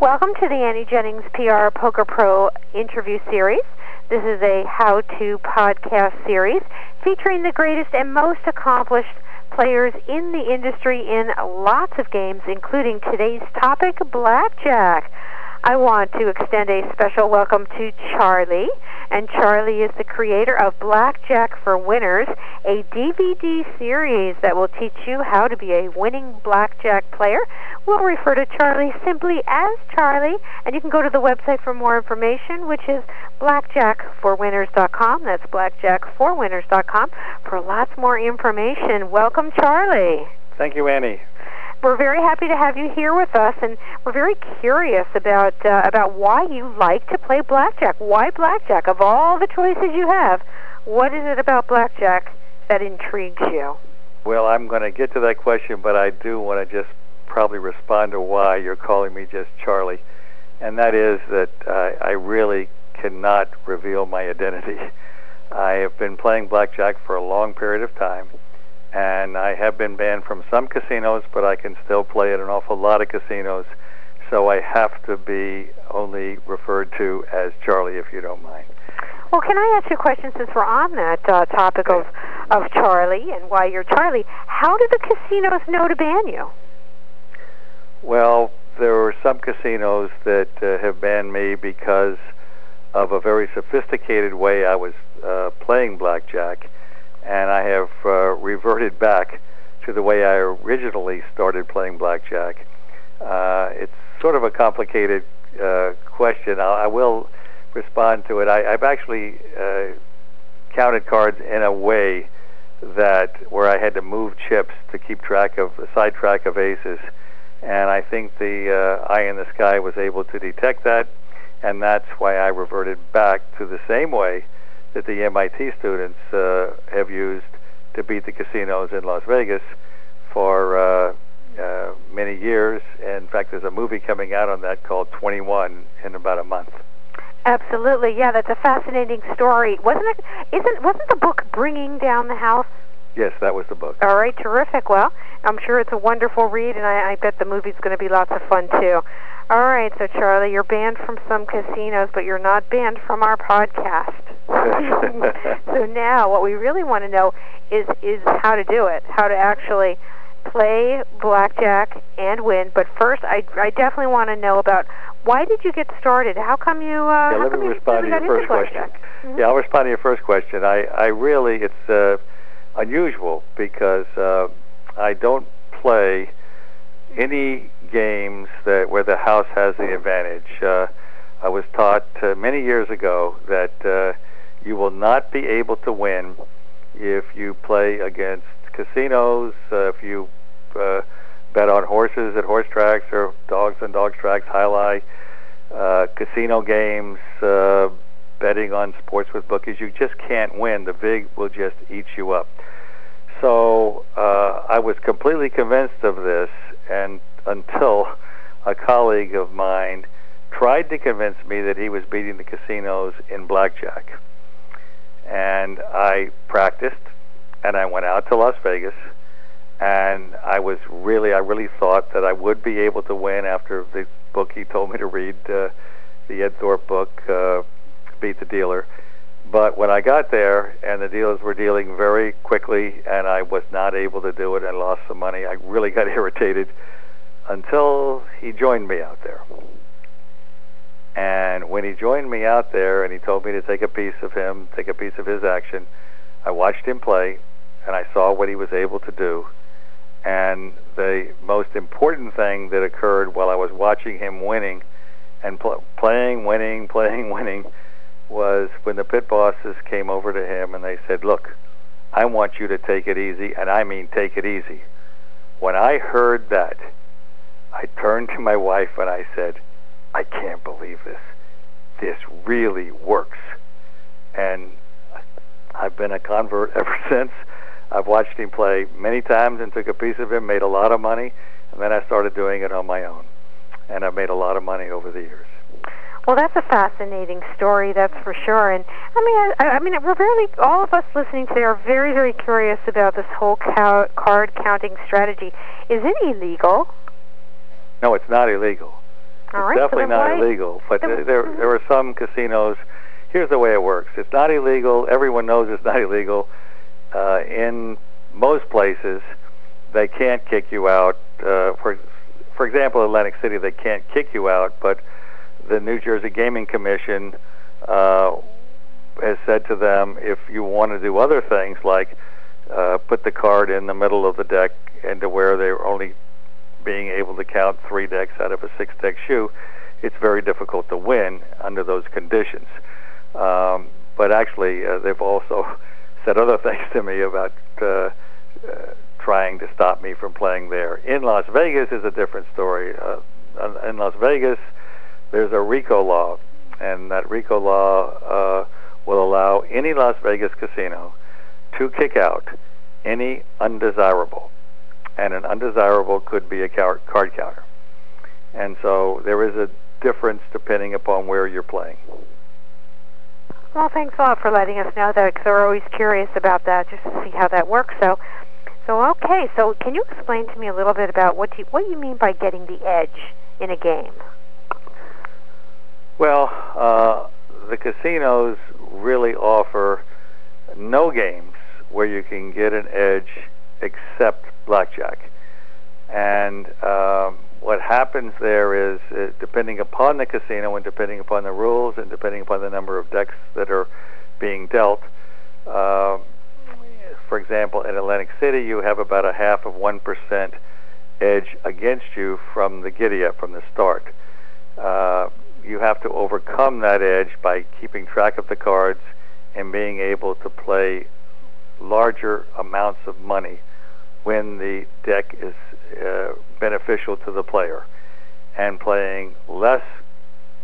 Welcome to the Annie Jennings PR Poker Pro interview series. This is a how to podcast series featuring the greatest and most accomplished players in the industry in lots of games, including today's topic, blackjack. I want to extend a special welcome to Charlie. And Charlie is the creator of Blackjack for Winners, a DVD series that will teach you how to be a winning blackjack player. We'll refer to Charlie simply as Charlie, and you can go to the website for more information, which is blackjackforwinners.com. That's blackjackforwinners.com for lots more information. Welcome, Charlie. Thank you, Annie we're very happy to have you here with us, and we're very curious about uh, about why you like to play blackjack. Why blackjack? Of all the choices you have, what is it about blackjack that intrigues you? Well, I'm going to get to that question, but I do want to just probably respond to why you're calling me just Charlie, and that is that uh, I really cannot reveal my identity. I have been playing blackjack for a long period of time and I have been banned from some casinos, but I can still play at an awful lot of casinos. So I have to be only referred to as Charlie, if you don't mind. Well, can I ask you a question since we're on that uh, topic of of Charlie and why you're Charlie? How do the casinos know to ban you? Well, there are some casinos that uh, have banned me because of a very sophisticated way I was uh, playing blackjack and I have uh, reverted back to the way I originally started playing blackjack. Uh, it's sort of a complicated uh, question. I, I will respond to it. I, have actually uh, counted cards in a way that where I had to move chips to keep track of side track of aces, and I think the uh, eye in the sky was able to detect that, and that's why I reverted back to the same way that the MIT students uh, have used to beat the casinos in Las Vegas for uh, uh, many years. In fact, there's a movie coming out on that called 21 in about a month. Absolutely, yeah, that's a fascinating story. Wasn't it? Isn't wasn't the book Bringing Down the House? Yes, that was the book. All right, terrific. Well, I'm sure it's a wonderful read, and I, I bet the movie's going to be lots of fun too. All right, so Charlie, you're banned from some casinos, but you're not banned from our podcast. so now, what we really want to know is is how to do it, how to actually play blackjack and win. But first, I I definitely want to know about why did you get started? How come you? Uh, yeah, let me respond to your first question. Mm-hmm. Yeah, I'll respond to your first question. I I really it's uh, unusual because uh, I don't play any games that where the house has the advantage. Uh, I was taught uh, many years ago that uh, you will not be able to win if you play against casinos, uh, if you uh, bet on horses at horse tracks or dogs on dog tracks, highlight uh, casino games, uh, betting on sports with bookies. You just can't win. The vig will just eat you up. So uh, I was completely convinced of this, and until a colleague of mine tried to convince me that he was beating the casinos in blackjack. And I practiced, and I went out to Las Vegas, and I was really, I really thought that I would be able to win after the book he told me to read, uh, the Ed Thorp book, uh, Beat the Dealer. But when I got there and the dealers were dealing very quickly and I was not able to do it and lost some money, I really got irritated until he joined me out there. And when he joined me out there and he told me to take a piece of him, take a piece of his action, I watched him play and I saw what he was able to do. And the most important thing that occurred while I was watching him winning and pl- playing, winning, playing, winning was when the pit bosses came over to him and they said, Look, I want you to take it easy, and I mean take it easy. When I heard that, I turned to my wife and I said, I can't believe this. This really works. And I've been a convert ever since. I've watched him play many times and took a piece of him, made a lot of money, and then I started doing it on my own. And I've made a lot of money over the years. Well, that's a fascinating story, that's for sure. And I mean, I, I mean, we're really all of us listening today are very, very curious about this whole cow- card counting strategy. Is it illegal? No, it's not illegal. All right, definitely so not illegal, but there there are some casinos. Here's the way it works: it's not illegal. Everyone knows it's not illegal. Uh, in most places, they can't kick you out. Uh, for for example, Atlantic City, they can't kick you out, but the New Jersey Gaming Commission uh, has said to them, if you want to do other things like uh, put the card in the middle of the deck and to where they're only being able to count three decks out of a six deck shoe, it's very difficult to win under those conditions. Um, but actually, uh, they've also said other things to me about uh, uh, trying to stop me from playing there. In Las Vegas is a different story. Uh, in Las Vegas, there's a RICO law, and that RICO law uh, will allow any Las Vegas casino to kick out any undesirable. And an undesirable could be a card counter. And so there is a difference depending upon where you're playing. Well, thanks a lot for letting us know that because we're always curious about that, just to see how that works. So, so okay. So, can you explain to me a little bit about what you what you mean by getting the edge in a game? Well, uh, the casinos really offer no games where you can get an edge except blackjack. And um, what happens there is, uh, depending upon the casino and depending upon the rules and depending upon the number of decks that are being dealt, uh, for example, in Atlantic City, you have about a half of 1% edge against you from the giddy up, from the start. Uh, you have to overcome that edge by keeping track of the cards and being able to play larger amounts of money when the deck is uh, beneficial to the player and playing less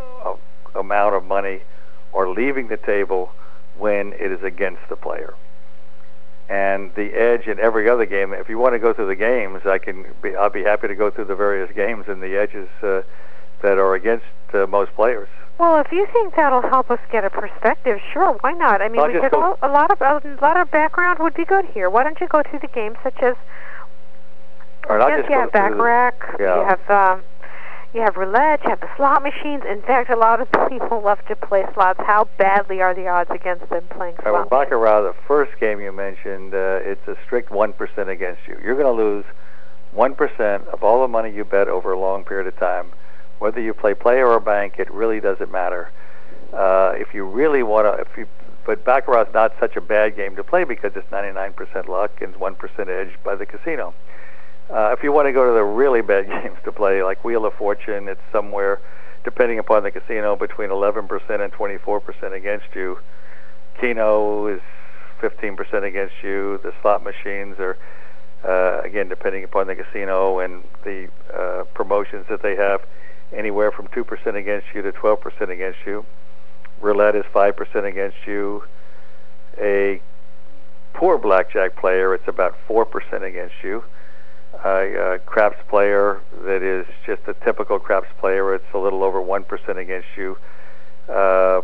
uh, amount of money or leaving the table when it is against the player. And the edge in every other game, if you want to go through the games, I can be, I'll be happy to go through the various games and the edges uh, that are against uh, most players. Well, if you think that'll help us get a perspective, sure, why not? I mean, well, because go, a lot of a lot of background would be good here. Why don't you go through the games such as? Or yes, you have baccarat. Yeah. You have um, you have roulette. You have the slot machines. In fact, a lot of people love to play slots. How badly are the odds against them playing slots? Well, baccarat, the first game you mentioned, uh, it's a strict one percent against you. You're going to lose one percent of all the money you bet over a long period of time whether you play player or bank, it really doesn't matter. Uh, if you really want to, if you, but baccarat is not such a bad game to play because it's 99% luck and 1% edge by the casino. Uh, if you want to go to the really bad games to play, like Wheel of Fortune, it's somewhere, depending upon the casino, between 11% and 24% against you. Keno is 15% against you. The slot machines are, uh, again, depending upon the casino and the uh, promotions that they have anywhere from 2% against you to 12% against you. Roulette is 5% against you. A poor blackjack player, it's about 4% against you. A, a craps player that is just a typical craps player, it's a little over 1% against you. Uh,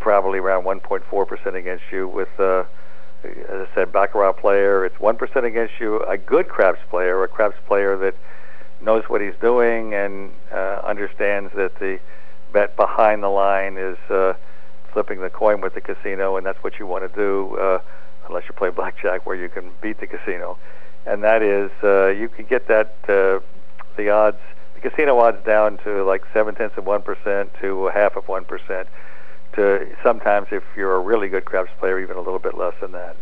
probably around 1.4% against you. With, uh, as I said, baccarat player, it's 1% against you. A good craps player, a craps player that knows what he's doing and uh, understands that the bet behind the line is uh, flipping the coin with the casino, and that's what you want to do, uh, unless you play blackjack where you can beat the casino. And that is, uh, you can get that uh, the odds, the casino odds down to like seven tenths of one percent to a half of one percent. To sometimes, if you're a really good craps player, even a little bit less than that.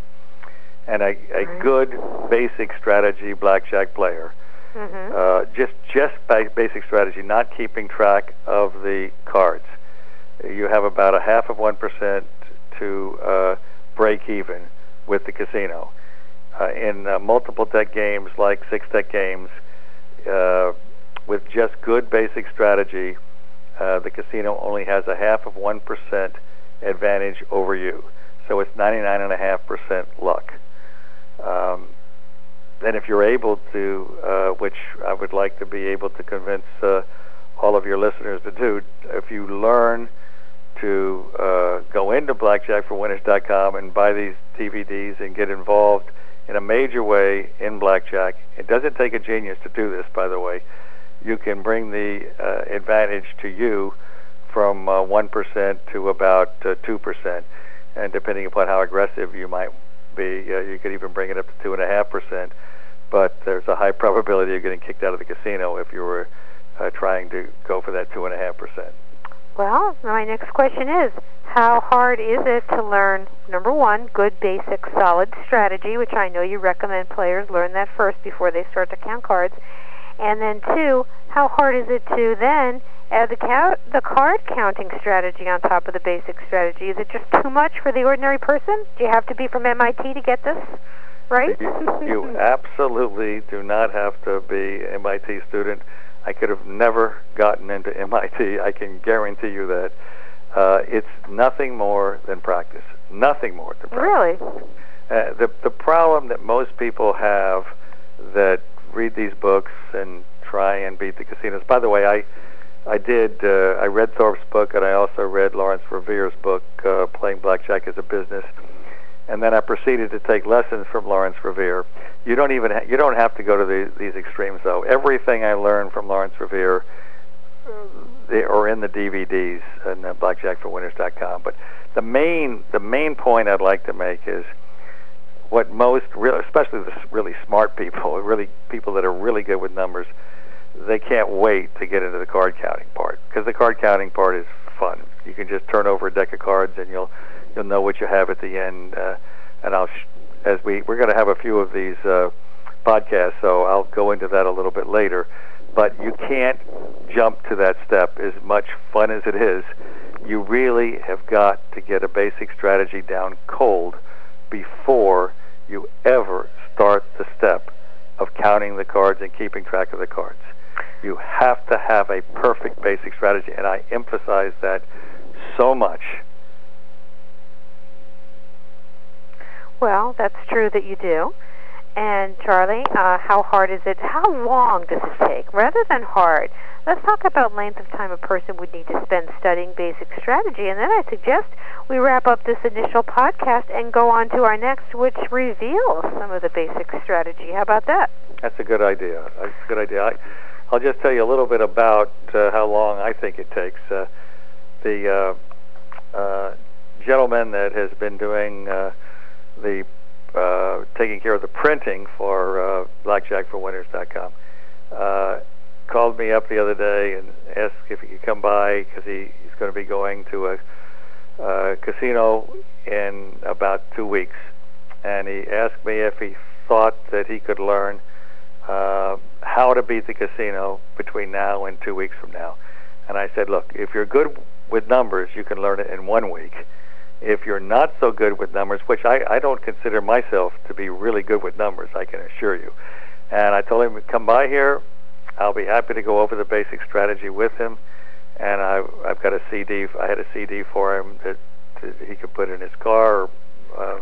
And a, a good basic strategy blackjack player Mm-hmm. Uh, just just basic strategy, not keeping track of the cards. You have about a half of one percent to uh, break even with the casino. Uh, in uh, multiple deck games, like six deck games, uh, with just good basic strategy, uh, the casino only has a half of one percent advantage over you. So it's ninety nine and a half percent luck. Um, then if you're able to, uh, which I would like to be able to convince uh, all of your listeners to do, if you learn to uh, go into blackjackforwinners.com and buy these DVDs and get involved in a major way in blackjack, it doesn't take a genius to do this, by the way. you can bring the uh, advantage to you from uh, 1% to about uh, 2%. And depending upon how aggressive you might be, uh, you could even bring it up to 2.5%. But there's a high probability of getting kicked out of the casino if you were uh, trying to go for that 2.5%. Well, my next question is how hard is it to learn, number one, good, basic, solid strategy, which I know you recommend players learn that first before they start to count cards? And then, two, how hard is it to then add the, count, the card counting strategy on top of the basic strategy? Is it just too much for the ordinary person? Do you have to be from MIT to get this? Right? you, you absolutely do not have to be an MIT student I could have never gotten into MIT. I can guarantee you that. Uh, it's nothing more than practice. Nothing more than practice. Really? Uh, the the problem that most people have that read these books and try and beat the casinos. By the way, I I did uh, I read Thorp's book and I also read Lawrence Revere's book, uh, Playing Blackjack as a Business and then I proceeded to take lessons from Lawrence Revere. You don't even ha- you don't have to go to the, these extremes though. Everything I learned from Lawrence Revere, they are in the DVDs and uh, BlackjackForWinners.com. But the main the main point I'd like to make is what most, real, especially the really smart people, really people that are really good with numbers, they can't wait to get into the card counting part because the card counting part is fun. You can just turn over a deck of cards and you'll you'll know what you have at the end. Uh, and I'll, sh- as we we're going to have a few of these uh, podcasts, so I'll go into that a little bit later. But you can't jump to that step. As much fun as it is, you really have got to get a basic strategy down cold before you ever start the step of counting the cards and keeping track of the cards. You have to have a perfect basic strategy, and I emphasize that so much Well, that's true that you do. And Charlie, uh, how hard is it? How long does it take? Rather than hard, let's talk about length of time a person would need to spend studying basic strategy. And then I suggest we wrap up this initial podcast and go on to our next, which reveals some of the basic strategy. How about that? That's a good idea. That's a good idea. I, I'll just tell you a little bit about uh, how long I think it takes. Uh, the uh, uh, gentleman that has been doing uh, the uh, taking care of the printing for BlackjackForWinners.com, uh, called me up the other day and asked if he could come by because he, he's going to be going to a uh, casino in about two weeks, and he asked me if he thought that he could learn uh, how to beat the casino between now and two weeks from now. And I said, look, if you're good with numbers, you can learn it in one week if you're not so good with numbers, which I, I don't consider myself to be really good with numbers, I can assure you. And I told him come by here. I'll be happy to go over the basic strategy with him. And I've, I've got a CD. I had a CD for him that, that he could put in his car or uh,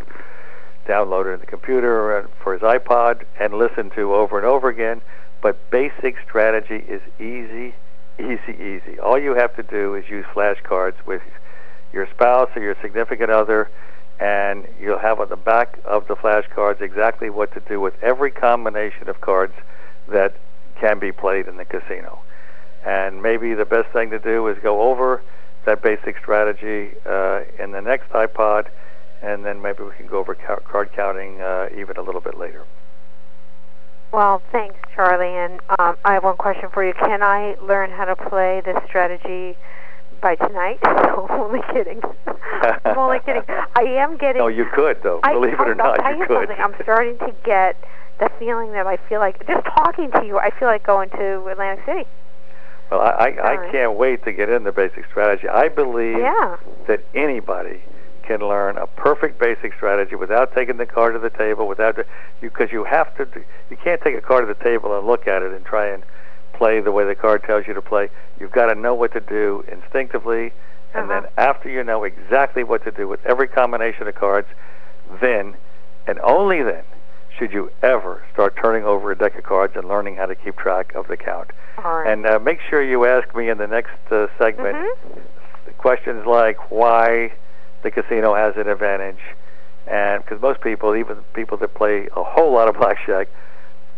download it in the computer or for his iPod and listen to over and over again. But basic strategy is easy, easy, easy. All you have to do is use flashcards with your spouse or your significant other, and you'll have on the back of the flashcards exactly what to do with every combination of cards that can be played in the casino. And maybe the best thing to do is go over that basic strategy uh, in the next iPod, and then maybe we can go over ca- card counting uh, even a little bit later. Well, thanks, Charlie. And um, I have one question for you. Can I learn how to play this strategy by tonight. I'm only kidding. I'm only kidding. I am getting. No, you could though. I, Believe it or not, you, could. Something. I'm starting to get the feeling that I feel like just talking to you. I feel like going to Atlantic City. Well, I I, I can't wait to get into the basic strategy. I believe yeah. that anybody can learn a perfect basic strategy without taking the card to the table, without because you, you have to. You can't take a card to the table and look at it and try and play the way the card tells you to play. You've got to know what to do instinctively, and uh-huh. then after you know exactly what to do with every combination of cards, then and only then should you ever start turning over a deck of cards and learning how to keep track of the count. And uh, make sure you ask me in the next uh, segment mm-hmm. questions like why the casino has an advantage, and because most people, even people that play a whole lot of blackjack,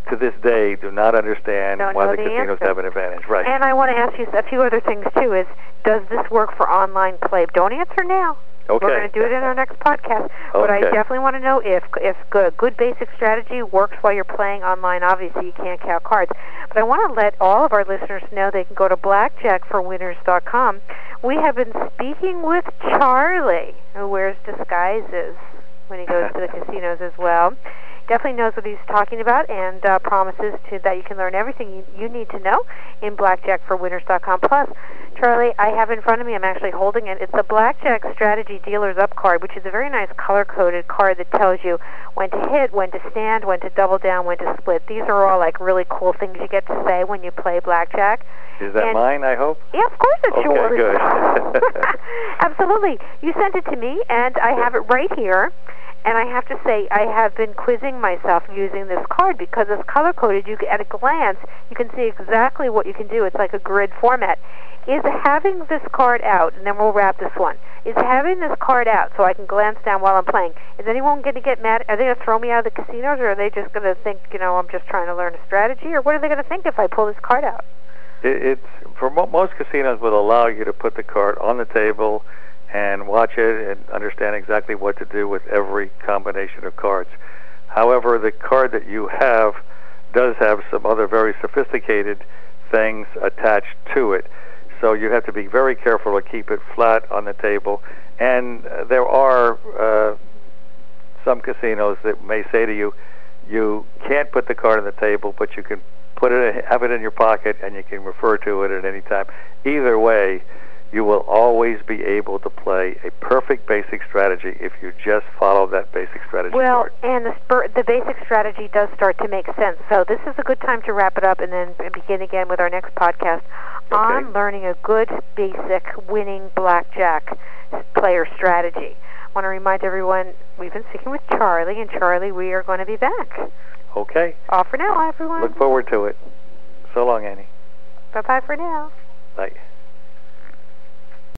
to this day do not understand Don't why the, the casinos answer. have an advantage. Right. And I want to ask you a few other things too. Is does this work for online play? Don't answer now. Okay. We're going to do it in our next podcast. But I definitely want to know if if good, good basic strategy works while you're playing online. Obviously, you can't count cards. But I want to let all of our listeners know they can go to blackjackforwinners.com. We have been speaking with Charlie, who wears disguises when he goes to the casinos as well. Definitely knows what he's talking about and uh, promises to that you can learn everything you, you need to know in blackjackforwinners.com. Plus, Charlie, I have in front of me, I'm actually holding it. It's a Blackjack Strategy Dealer's Up card, which is a very nice color coded card that tells you when to hit, when to stand, when to double down, when to split. These are all like really cool things you get to say when you play blackjack. Is that and- mine? I hope. Yeah, of course it's Okay, yours. good. Absolutely. You sent it to me, and I have it right here. And I have to say, I have been quizzing myself using this card because it's color coded. You at a glance, you can see exactly what you can do. It's like a grid format. Is having this card out, and then we'll wrap this one. Is having this card out so I can glance down while I'm playing? Is anyone going to get mad? Are they going to throw me out of the casinos, or are they just going to think, you know, I'm just trying to learn a strategy, or what are they going to think if I pull this card out? It, it's for mo- most casinos will allow you to put the card on the table and watch it and understand exactly what to do with every combination of cards. However, the card that you have does have some other very sophisticated things attached to it. So you have to be very careful to keep it flat on the table. And there are uh, some casinos that may say to you, you can't put the card on the table, but you can put it, have it in your pocket, and you can refer to it at any time. Either way, you will always be able to play a perfect basic strategy if you just follow that basic strategy Well, card. and the spur, the basic strategy does start to make sense. So this is a good time to wrap it up and then begin again with our next podcast on learning a good basic winning blackjack player strategy. I want to remind everyone we've been speaking with Charlie, and Charlie, we are going to be back. Okay. All for now, everyone. Look forward to it. So long, Annie. Bye bye for now. Bye.